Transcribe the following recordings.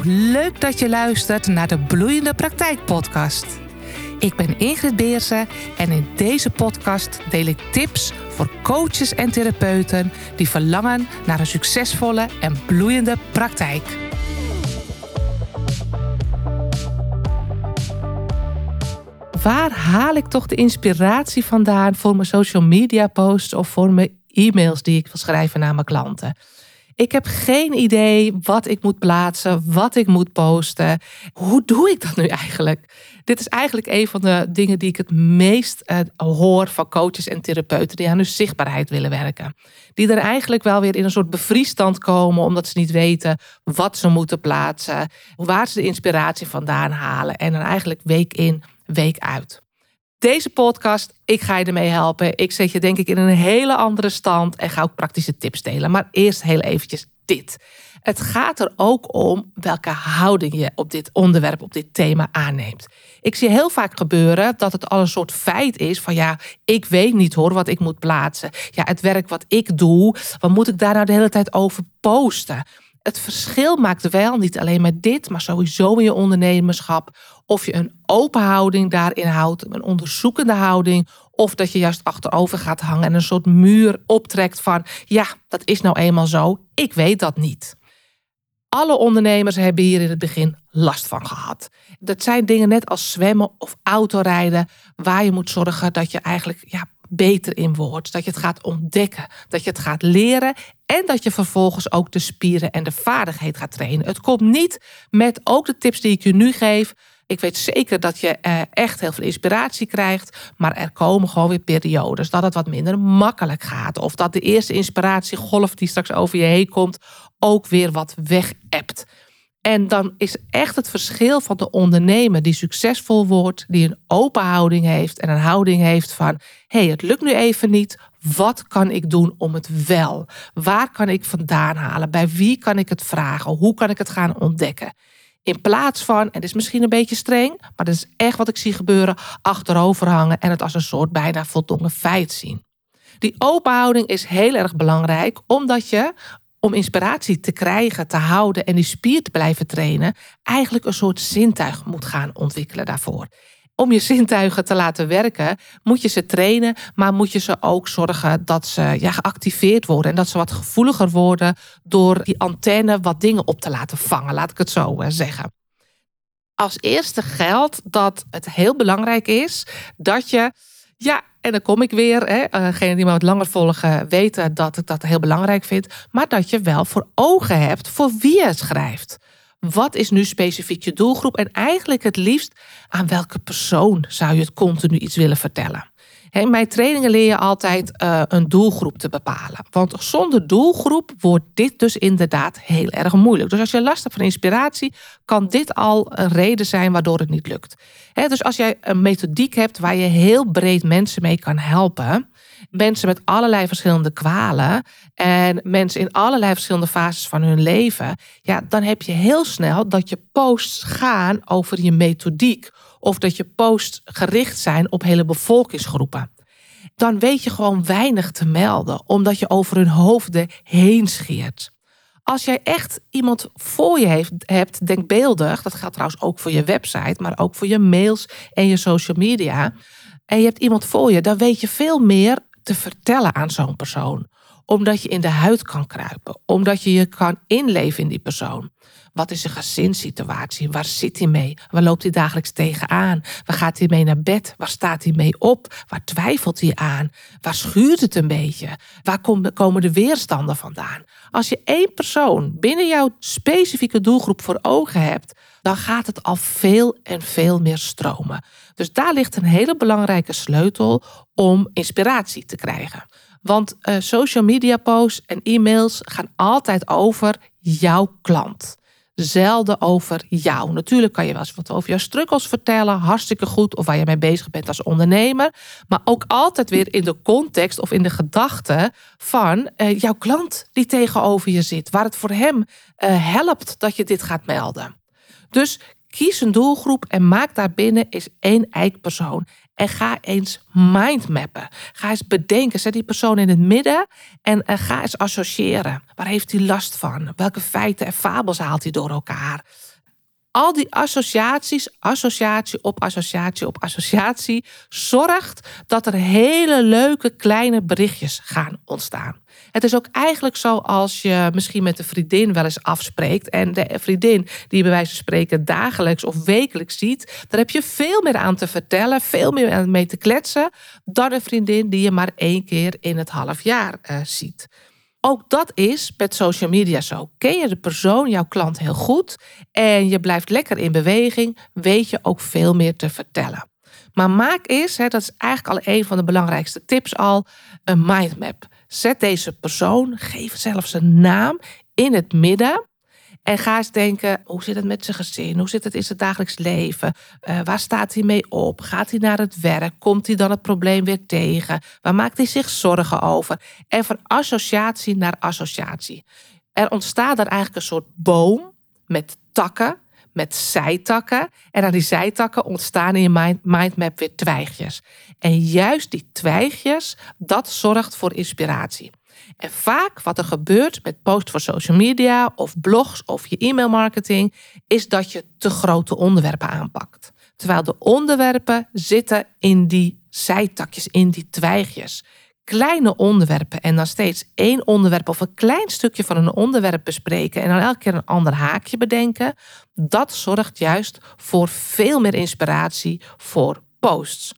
Leuk dat je luistert naar de Bloeiende Praktijk Podcast. Ik ben Ingrid Beersen en in deze podcast deel ik tips voor coaches en therapeuten die verlangen naar een succesvolle en bloeiende praktijk. Waar haal ik toch de inspiratie vandaan voor mijn social media posts of voor mijn e-mails die ik wil schrijven naar mijn klanten? Ik heb geen idee wat ik moet plaatsen, wat ik moet posten. Hoe doe ik dat nu eigenlijk? Dit is eigenlijk een van de dingen die ik het meest eh, hoor van coaches en therapeuten die aan hun zichtbaarheid willen werken. Die er eigenlijk wel weer in een soort bevriesstand komen omdat ze niet weten wat ze moeten plaatsen, waar ze de inspiratie vandaan halen en dan eigenlijk week in, week uit. Deze podcast, ik ga je ermee helpen. Ik zet je denk ik in een hele andere stand en ga ook praktische tips delen. Maar eerst heel eventjes dit. Het gaat er ook om welke houding je op dit onderwerp, op dit thema aanneemt. Ik zie heel vaak gebeuren dat het al een soort feit is van ja, ik weet niet hoor wat ik moet plaatsen. Ja, het werk wat ik doe, wat moet ik daar nou de hele tijd over posten? Het verschil maakt wel niet alleen met dit, maar sowieso in je ondernemerschap. Of je een open houding daarin houdt, een onderzoekende houding. Of dat je juist achterover gaat hangen en een soort muur optrekt van: ja, dat is nou eenmaal zo, ik weet dat niet. Alle ondernemers hebben hier in het begin last van gehad. Dat zijn dingen net als zwemmen of autorijden, waar je moet zorgen dat je eigenlijk ja, beter in wordt. Dat je het gaat ontdekken, dat je het gaat leren en dat je vervolgens ook de spieren en de vaardigheid gaat trainen. Het komt niet met ook de tips die ik je nu geef. Ik weet zeker dat je eh, echt heel veel inspiratie krijgt. Maar er komen gewoon weer periodes dat het wat minder makkelijk gaat. Of dat de eerste inspiratiegolf die straks over je heen komt ook weer wat weg hebt. En dan is echt het verschil van de ondernemer die succesvol wordt, die een open houding heeft en een houding heeft van: hé, hey, het lukt nu even niet. Wat kan ik doen om het wel? Waar kan ik vandaan halen? Bij wie kan ik het vragen? Hoe kan ik het gaan ontdekken? In plaats van, en dit is misschien een beetje streng, maar dat is echt wat ik zie gebeuren, achterover hangen en het als een soort bijna voldongen feit zien. Die open houding is heel erg belangrijk, omdat je om inspiratie te krijgen, te houden en die spier te blijven trainen, eigenlijk een soort zintuig moet gaan ontwikkelen daarvoor. Om je zintuigen te laten werken, moet je ze trainen, maar moet je ze ook zorgen dat ze ja, geactiveerd worden en dat ze wat gevoeliger worden door die antenne wat dingen op te laten vangen, laat ik het zo eh, zeggen. Als eerste geldt dat het heel belangrijk is dat je ja, en dan kom ik weer. Hè. Eh, degenen die me wat langer volgen weten dat ik dat heel belangrijk vind. Maar dat je wel voor ogen hebt voor wie je schrijft. Wat is nu specifiek je doelgroep? En eigenlijk het liefst aan welke persoon zou je het continu iets willen vertellen? In mijn trainingen leer je altijd uh, een doelgroep te bepalen. Want zonder doelgroep wordt dit dus inderdaad heel erg moeilijk. Dus als je last hebt van inspiratie, kan dit al een reden zijn waardoor het niet lukt. dus als jij een methodiek hebt waar je heel breed mensen mee kan helpen. Mensen met allerlei verschillende kwalen en mensen in allerlei verschillende fases van hun leven, ja, dan heb je heel snel dat je posts gaan over je methodiek of dat je posts gericht zijn op hele bevolkingsgroepen. Dan weet je gewoon weinig te melden, omdat je over hun hoofden heen scheert. Als jij echt iemand voor je heeft, hebt, denkbeeldig, dat gaat trouwens ook voor je website, maar ook voor je mails en je social media, en je hebt iemand voor je, dan weet je veel meer te vertellen aan zo'n persoon. Omdat je in de huid kan kruipen, omdat je je kan inleven in die persoon. Wat is zijn gezinssituatie? Waar zit hij mee? Waar loopt hij dagelijks tegenaan? Waar gaat hij mee naar bed? Waar staat hij mee op? Waar twijfelt hij aan? Waar schuurt het een beetje? Waar komen de weerstanden vandaan? Als je één persoon binnen jouw specifieke doelgroep voor ogen hebt, dan gaat het al veel en veel meer stromen. Dus daar ligt een hele belangrijke sleutel om inspiratie te krijgen. Want uh, social media posts en e-mails gaan altijd over jouw klant zelden over jou. Natuurlijk kan je wel eens wat over jouw struggles vertellen, hartstikke goed, of waar je mee bezig bent als ondernemer, maar ook altijd weer in de context of in de gedachte van uh, jouw klant die tegenover je zit, waar het voor hem uh, helpt dat je dit gaat melden. Dus Kies een doelgroep en maak daarbinnen eens één eikpersoon. En ga eens mindmappen. Ga eens bedenken. Zet die persoon in het midden en uh, ga eens associëren. Waar heeft hij last van? Welke feiten en fabels haalt hij door elkaar? al die associaties, associatie op associatie op associatie, zorgt dat er hele leuke kleine berichtjes gaan ontstaan. Het is ook eigenlijk zo als je misschien met een vriendin wel eens afspreekt en de vriendin die je bij wijze van spreken dagelijks of wekelijks ziet, daar heb je veel meer aan te vertellen, veel meer mee te kletsen dan een vriendin die je maar één keer in het half jaar uh, ziet. Ook dat is met social media zo. Ken je de persoon, jouw klant heel goed en je blijft lekker in beweging, weet je ook veel meer te vertellen. Maar maak eens, hè, dat is eigenlijk al een van de belangrijkste tips al, een mindmap. Zet deze persoon, geef zelfs een naam in het midden. En ga eens denken, hoe zit het met zijn gezin? Hoe zit het in zijn dagelijks leven? Uh, waar staat hij mee op? Gaat hij naar het werk? Komt hij dan het probleem weer tegen? Waar maakt hij zich zorgen over? En van associatie naar associatie. Er ontstaat er eigenlijk een soort boom met takken, met zijtakken. En aan die zijtakken ontstaan in je mind, mindmap weer twijgjes. En juist die twijgjes, dat zorgt voor inspiratie. En vaak wat er gebeurt met posts voor social media of blogs of je e-mailmarketing, is dat je te grote onderwerpen aanpakt. Terwijl de onderwerpen zitten in die zijtakjes, in die twijgjes. Kleine onderwerpen en dan steeds één onderwerp of een klein stukje van een onderwerp bespreken en dan elke keer een ander haakje bedenken, dat zorgt juist voor veel meer inspiratie voor posts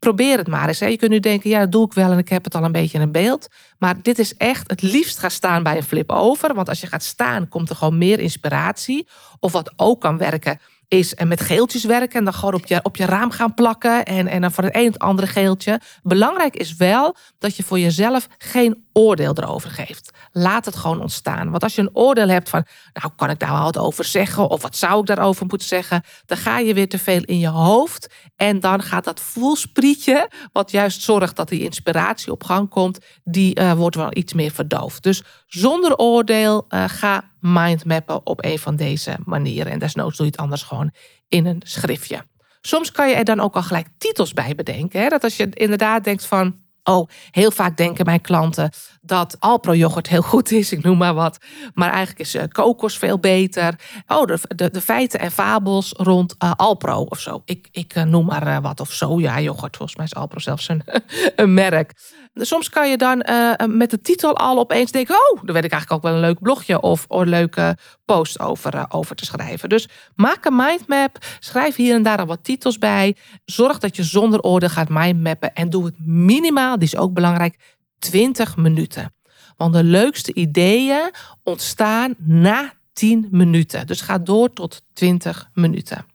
probeer het maar eens. Je kunt nu denken, ja, dat doe ik wel en ik heb het al een beetje in beeld. Maar dit is echt het liefst gaan staan bij een flip over. Want als je gaat staan, komt er gewoon meer inspiratie. Of wat ook kan werken, is met geeltjes werken en dan gewoon op je, op je raam gaan plakken en, en dan van het een het andere geeltje. Belangrijk is wel dat je voor jezelf geen oordeel erover geeft. Laat het gewoon ontstaan. Want als je een oordeel hebt van, nou kan ik daar wel wat over zeggen of wat zou ik daarover moeten zeggen, dan ga je weer te veel in je hoofd en dan gaat dat voelsprietje, wat juist zorgt dat die inspiratie op gang komt, die uh, wordt wel iets meer verdoofd. Dus zonder oordeel uh, ga mindmappen op een van deze manieren. En desnoods doe je het anders gewoon in een schriftje. Soms kan je er dan ook al gelijk titels bij bedenken. Hè? Dat als je inderdaad denkt van Oh, heel vaak denken mijn klanten dat Alpro yoghurt heel goed is, ik noem maar wat. Maar eigenlijk is uh, kokos veel beter. Oh, de, de, feiten en fabels rond uh, Alpro of zo. Ik, ik uh, noem maar wat. Of soja yoghurt, volgens mij is Alpro zelfs een, een merk. Soms kan je dan met de titel al opeens denken... oh, dan weet ik eigenlijk ook wel een leuk blogje of, of een leuke post over, over te schrijven. Dus maak een mindmap, schrijf hier en daar al wat titels bij. Zorg dat je zonder oordeel gaat mindmappen en doe het minimaal, die is ook belangrijk, 20 minuten. Want de leukste ideeën ontstaan na 10 minuten. Dus ga door tot 20 minuten.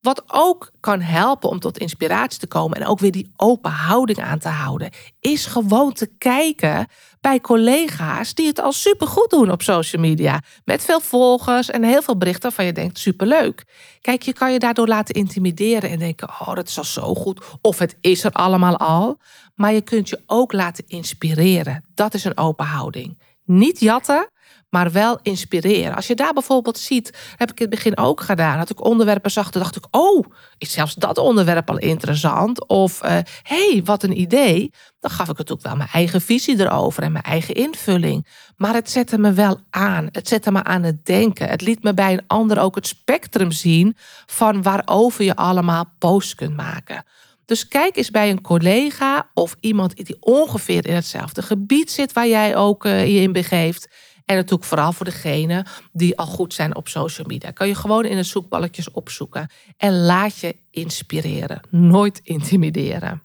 Wat ook kan helpen om tot inspiratie te komen en ook weer die open houding aan te houden, is gewoon te kijken bij collega's die het al supergoed doen op social media. Met veel volgers en heel veel berichten waarvan je denkt superleuk. Kijk, je kan je daardoor laten intimideren en denken, oh dat is al zo goed. Of het is er allemaal al. Maar je kunt je ook laten inspireren. Dat is een open houding. Niet jatten, maar wel inspireren. Als je daar bijvoorbeeld ziet, heb ik in het begin ook gedaan, dat ik onderwerpen zag, dan dacht ik, oh, is zelfs dat onderwerp al interessant? Of, hé, uh, hey, wat een idee. Dan gaf ik natuurlijk wel mijn eigen visie erover en mijn eigen invulling. Maar het zette me wel aan. Het zette me aan het denken. Het liet me bij een ander ook het spectrum zien van waarover je allemaal posts kunt maken. Dus kijk eens bij een collega of iemand die ongeveer in hetzelfde gebied zit waar jij ook uh, je in begeeft. En natuurlijk vooral voor degenen die al goed zijn op social media. Kan je gewoon in de zoekballetjes opzoeken. En laat je inspireren. Nooit intimideren.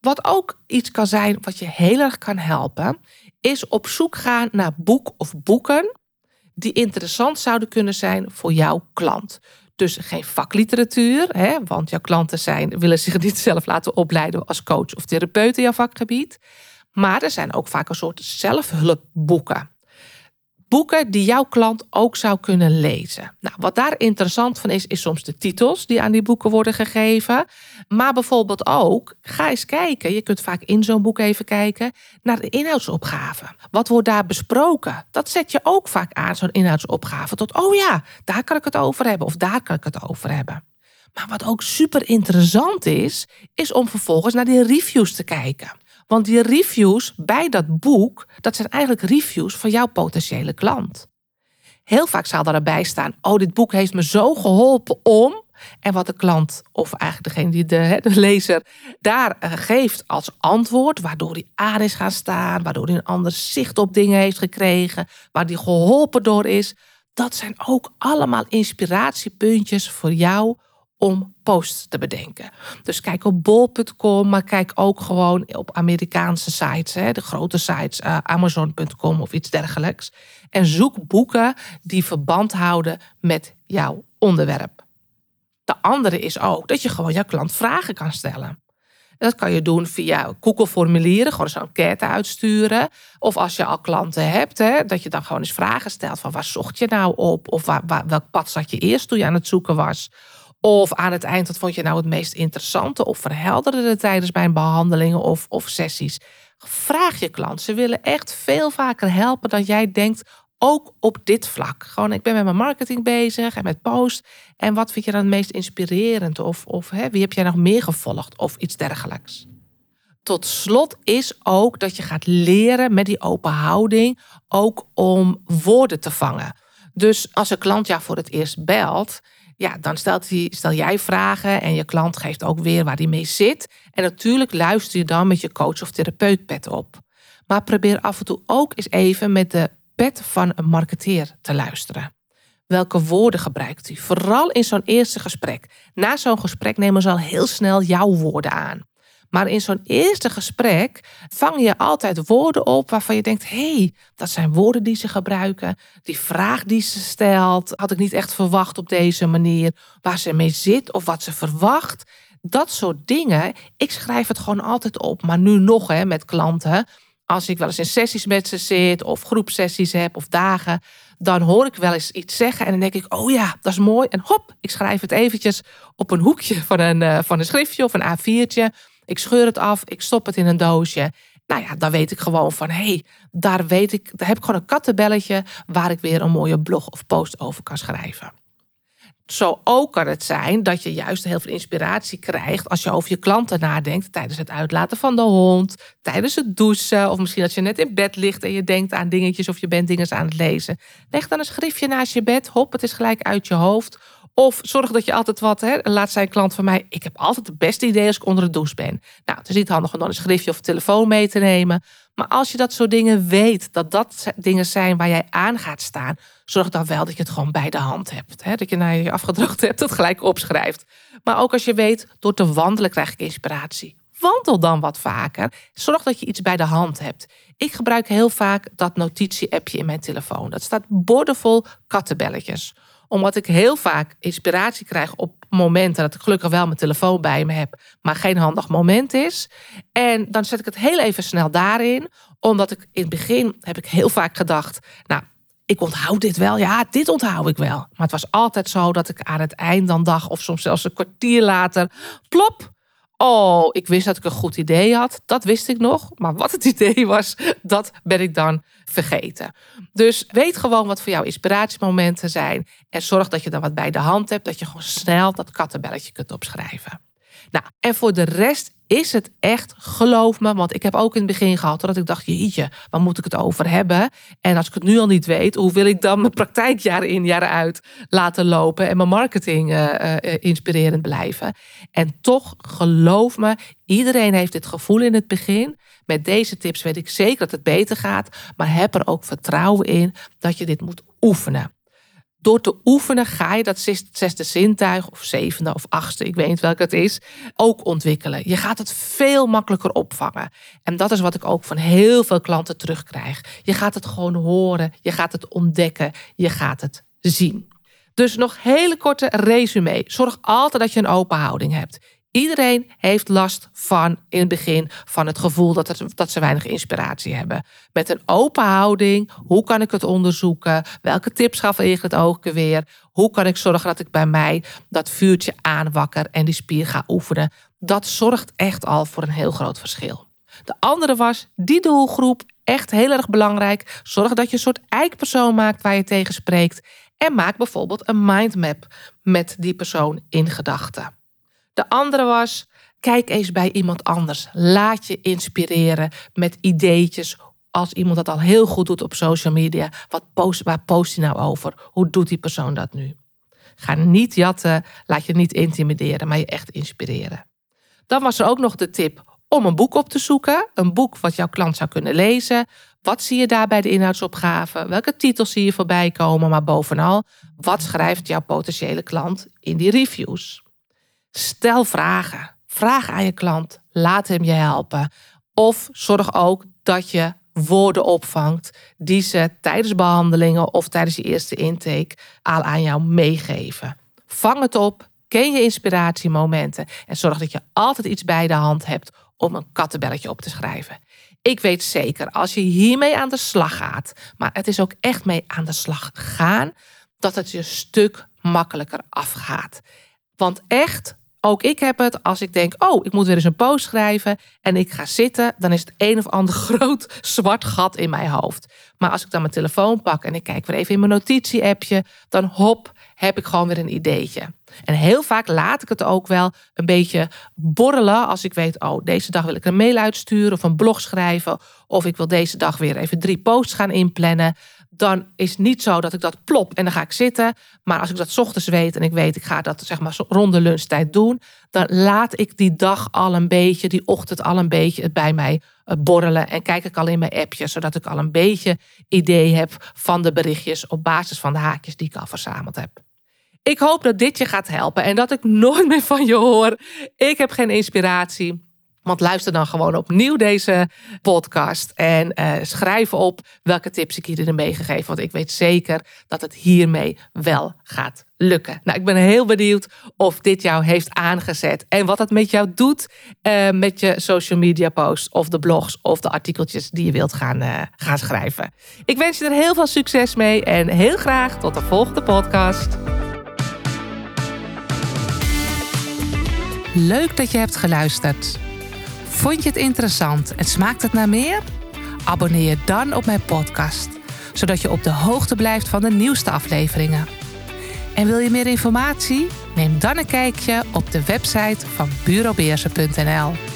Wat ook iets kan zijn wat je heel erg kan helpen, is op zoek gaan naar boek of boeken die interessant zouden kunnen zijn voor jouw klant. Dus geen vakliteratuur, hè, want jouw klanten zijn, willen zich niet zelf laten opleiden als coach of therapeut in jouw vakgebied. Maar er zijn ook vaak een soort zelfhulpboeken boeken die jouw klant ook zou kunnen lezen. Nou, wat daar interessant van is, is soms de titels die aan die boeken worden gegeven. Maar bijvoorbeeld ook, ga eens kijken, je kunt vaak in zo'n boek even kijken, naar de inhoudsopgave. Wat wordt daar besproken? Dat zet je ook vaak aan, zo'n inhoudsopgave, tot, oh ja, daar kan ik het over hebben of daar kan ik het over hebben. Maar wat ook super interessant is, is om vervolgens naar die reviews te kijken. Want die reviews bij dat boek, dat zijn eigenlijk reviews van jouw potentiële klant. Heel vaak zal daarbij staan: Oh, dit boek heeft me zo geholpen om. En wat de klant, of eigenlijk degene die de, de lezer daar eh, geeft als antwoord, waardoor hij aan is gaan staan, waardoor hij een ander zicht op dingen heeft gekregen, waar hij geholpen door is. Dat zijn ook allemaal inspiratiepuntjes voor jou om posts te bedenken. Dus kijk op bol.com, maar kijk ook gewoon op Amerikaanse sites, hè, de grote sites, uh, Amazon.com of iets dergelijks. En zoek boeken die verband houden met jouw onderwerp. De andere is ook dat je gewoon jouw klant vragen kan stellen. Dat kan je doen via Google-formulieren, gewoon zo'n enquête uitsturen. Of als je al klanten hebt, hè, dat je dan gewoon eens vragen stelt van waar zocht je nou op? Of welk pad zat je eerst toen je aan het zoeken was? Of aan het eind, wat vond je nou het meest interessante of verhelderde tijdens mijn behandelingen of, of sessies? Vraag je klant. Ze willen echt veel vaker helpen dan jij denkt, ook op dit vlak. Gewoon, ik ben met mijn marketing bezig en met post. En wat vind je dan het meest inspirerend? Of, of hè, wie heb jij nog meer gevolgd? Of iets dergelijks. Tot slot is ook dat je gaat leren met die open houding ook om woorden te vangen. Dus als een klant jou voor het eerst belt, ja, dan stelt hij, stel jij vragen en je klant geeft ook weer waar hij mee zit. En natuurlijk luister je dan met je coach of therapeutpet op. Maar probeer af en toe ook eens even met de pet van een marketeer te luisteren. Welke woorden gebruikt u? Vooral in zo'n eerste gesprek. Na zo'n gesprek nemen ze al heel snel jouw woorden aan. Maar in zo'n eerste gesprek vang je altijd woorden op waarvan je denkt: hé, hey, dat zijn woorden die ze gebruiken. Die vraag die ze stelt, had ik niet echt verwacht op deze manier. Waar ze mee zit of wat ze verwacht. Dat soort dingen. Ik schrijf het gewoon altijd op. Maar nu nog hè, met klanten. Als ik wel eens in sessies met ze zit of groepsessies heb of dagen, dan hoor ik wel eens iets zeggen en dan denk ik, oh ja, dat is mooi. En hop, ik schrijf het eventjes op een hoekje van een, uh, van een schriftje of een A4'tje. Ik scheur het af, ik stop het in een doosje. Nou ja, dan weet ik gewoon van hé, hey, daar weet ik, daar heb ik gewoon een kattenbelletje waar ik weer een mooie blog of post over kan schrijven. Zo ook kan het zijn dat je juist heel veel inspiratie krijgt als je over je klanten nadenkt tijdens het uitlaten van de hond, tijdens het douchen of misschien als je net in bed ligt en je denkt aan dingetjes of je bent dingen aan het lezen. Leg dan een schriftje naast je bed, hop, het is gelijk uit je hoofd. Of zorg dat je altijd wat, hè, laat zijn klant van mij, ik heb altijd het beste idee als ik onder de douche ben. Nou, het is niet handig om dan een schriftje of telefoon mee te nemen. Maar als je dat soort dingen weet, dat dat dingen zijn waar jij aan gaat staan, zorg dan wel dat je het gewoon bij de hand hebt. Hè? Dat je naar je afgedrukt hebt, dat gelijk opschrijft. Maar ook als je weet, door te wandelen krijg ik inspiratie. Wandel dan wat vaker. Zorg dat je iets bij de hand hebt. Ik gebruik heel vaak dat notitie-appje in mijn telefoon. Dat staat bordevol kattenbelletjes omdat ik heel vaak inspiratie krijg op momenten dat ik gelukkig wel mijn telefoon bij me heb, maar geen handig moment is. En dan zet ik het heel even snel daarin, omdat ik in het begin heb ik heel vaak gedacht, nou, ik onthoud dit wel. Ja, dit onthoud ik wel. Maar het was altijd zo dat ik aan het eind dan dag, of soms zelfs een kwartier later, plop, Oh, ik wist dat ik een goed idee had. Dat wist ik nog. Maar wat het idee was, dat ben ik dan vergeten. Dus weet gewoon wat voor jou inspiratiemomenten zijn. En zorg dat je dan wat bij de hand hebt. Dat je gewoon snel dat kattenbelletje kunt opschrijven. Nou, en voor de rest is het echt, geloof me, want ik heb ook in het begin gehad dat ik dacht, jeetje, waar moet ik het over hebben? En als ik het nu al niet weet, hoe wil ik dan mijn praktijk jaar in, jaar uit laten lopen en mijn marketing uh, uh, inspirerend blijven? En toch, geloof me, iedereen heeft dit gevoel in het begin. Met deze tips weet ik zeker dat het beter gaat, maar heb er ook vertrouwen in dat je dit moet oefenen door te oefenen ga je dat zesde zintuig of zevende of achtste, ik weet niet welke het is, ook ontwikkelen. Je gaat het veel makkelijker opvangen. En dat is wat ik ook van heel veel klanten terugkrijg. Je gaat het gewoon horen, je gaat het ontdekken, je gaat het zien. Dus nog hele korte resume. Zorg altijd dat je een open houding hebt. Iedereen heeft last van in het begin van het gevoel dat, dat ze weinig inspiratie hebben. Met een open houding, hoe kan ik het onderzoeken? Welke tips gaf het ook weer? Hoe kan ik zorgen dat ik bij mij dat vuurtje aanwakker en die spier ga oefenen? Dat zorgt echt al voor een heel groot verschil. De andere was die doelgroep, echt heel erg belangrijk. Zorg dat je een soort eikpersoon maakt waar je tegen spreekt. En maak bijvoorbeeld een mindmap met die persoon in gedachten. De andere was, kijk eens bij iemand anders. Laat je inspireren met ideetjes. Als iemand dat al heel goed doet op social media, wat post, waar post hij nou over? Hoe doet die persoon dat nu? Ga niet jatten, laat je niet intimideren, maar je echt inspireren. Dan was er ook nog de tip om een boek op te zoeken. Een boek wat jouw klant zou kunnen lezen. Wat zie je daar bij de inhoudsopgave? Welke titels zie je voorbij komen? Maar bovenal, wat schrijft jouw potentiële klant in die reviews? Stel vragen. Vraag aan je klant. Laat hem je helpen. Of zorg ook dat je woorden opvangt die ze tijdens behandelingen of tijdens je eerste intake al aan jou meegeven. Vang het op, ken je inspiratiemomenten en zorg dat je altijd iets bij de hand hebt om een kattenbelletje op te schrijven. Ik weet zeker, als je hiermee aan de slag gaat, maar het is ook echt mee aan de slag gaan, dat het je een stuk makkelijker afgaat. Want echt, ook ik heb het als ik denk, oh, ik moet weer eens een post schrijven en ik ga zitten, dan is het een of ander groot zwart gat in mijn hoofd. Maar als ik dan mijn telefoon pak en ik kijk weer even in mijn notitie-appje, dan hop, heb ik gewoon weer een ideetje. En heel vaak laat ik het ook wel een beetje borrelen als ik weet, oh, deze dag wil ik een mail uitsturen of een blog schrijven of ik wil deze dag weer even drie posts gaan inplannen. Dan is het niet zo dat ik dat plop en dan ga ik zitten. Maar als ik dat ochtends weet en ik weet, ik ga dat zeg maar rond de lunchtijd doen, dan laat ik die dag al een beetje, die ochtend al een beetje het bij mij eh, borrelen. En kijk ik al in mijn appjes, zodat ik al een beetje idee heb van de berichtjes op basis van de haakjes die ik al verzameld heb. Ik hoop dat dit je gaat helpen en dat ik nooit meer van je hoor. Ik heb geen inspiratie. Want luister dan gewoon opnieuw deze podcast en uh, schrijf op welke tips ik hierin meegegeven. Want ik weet zeker dat het hiermee wel gaat lukken. Nou, ik ben heel benieuwd of dit jou heeft aangezet en wat het met jou doet uh, met je social media posts of de blogs of de artikeltjes die je wilt gaan, uh, gaan schrijven. Ik wens je er heel veel succes mee en heel graag tot de volgende podcast. Leuk dat je hebt geluisterd. Vond je het interessant en smaakt het naar meer? Abonneer je dan op mijn podcast, zodat je op de hoogte blijft van de nieuwste afleveringen. En wil je meer informatie? Neem dan een kijkje op de website van bureaubeersen.nl.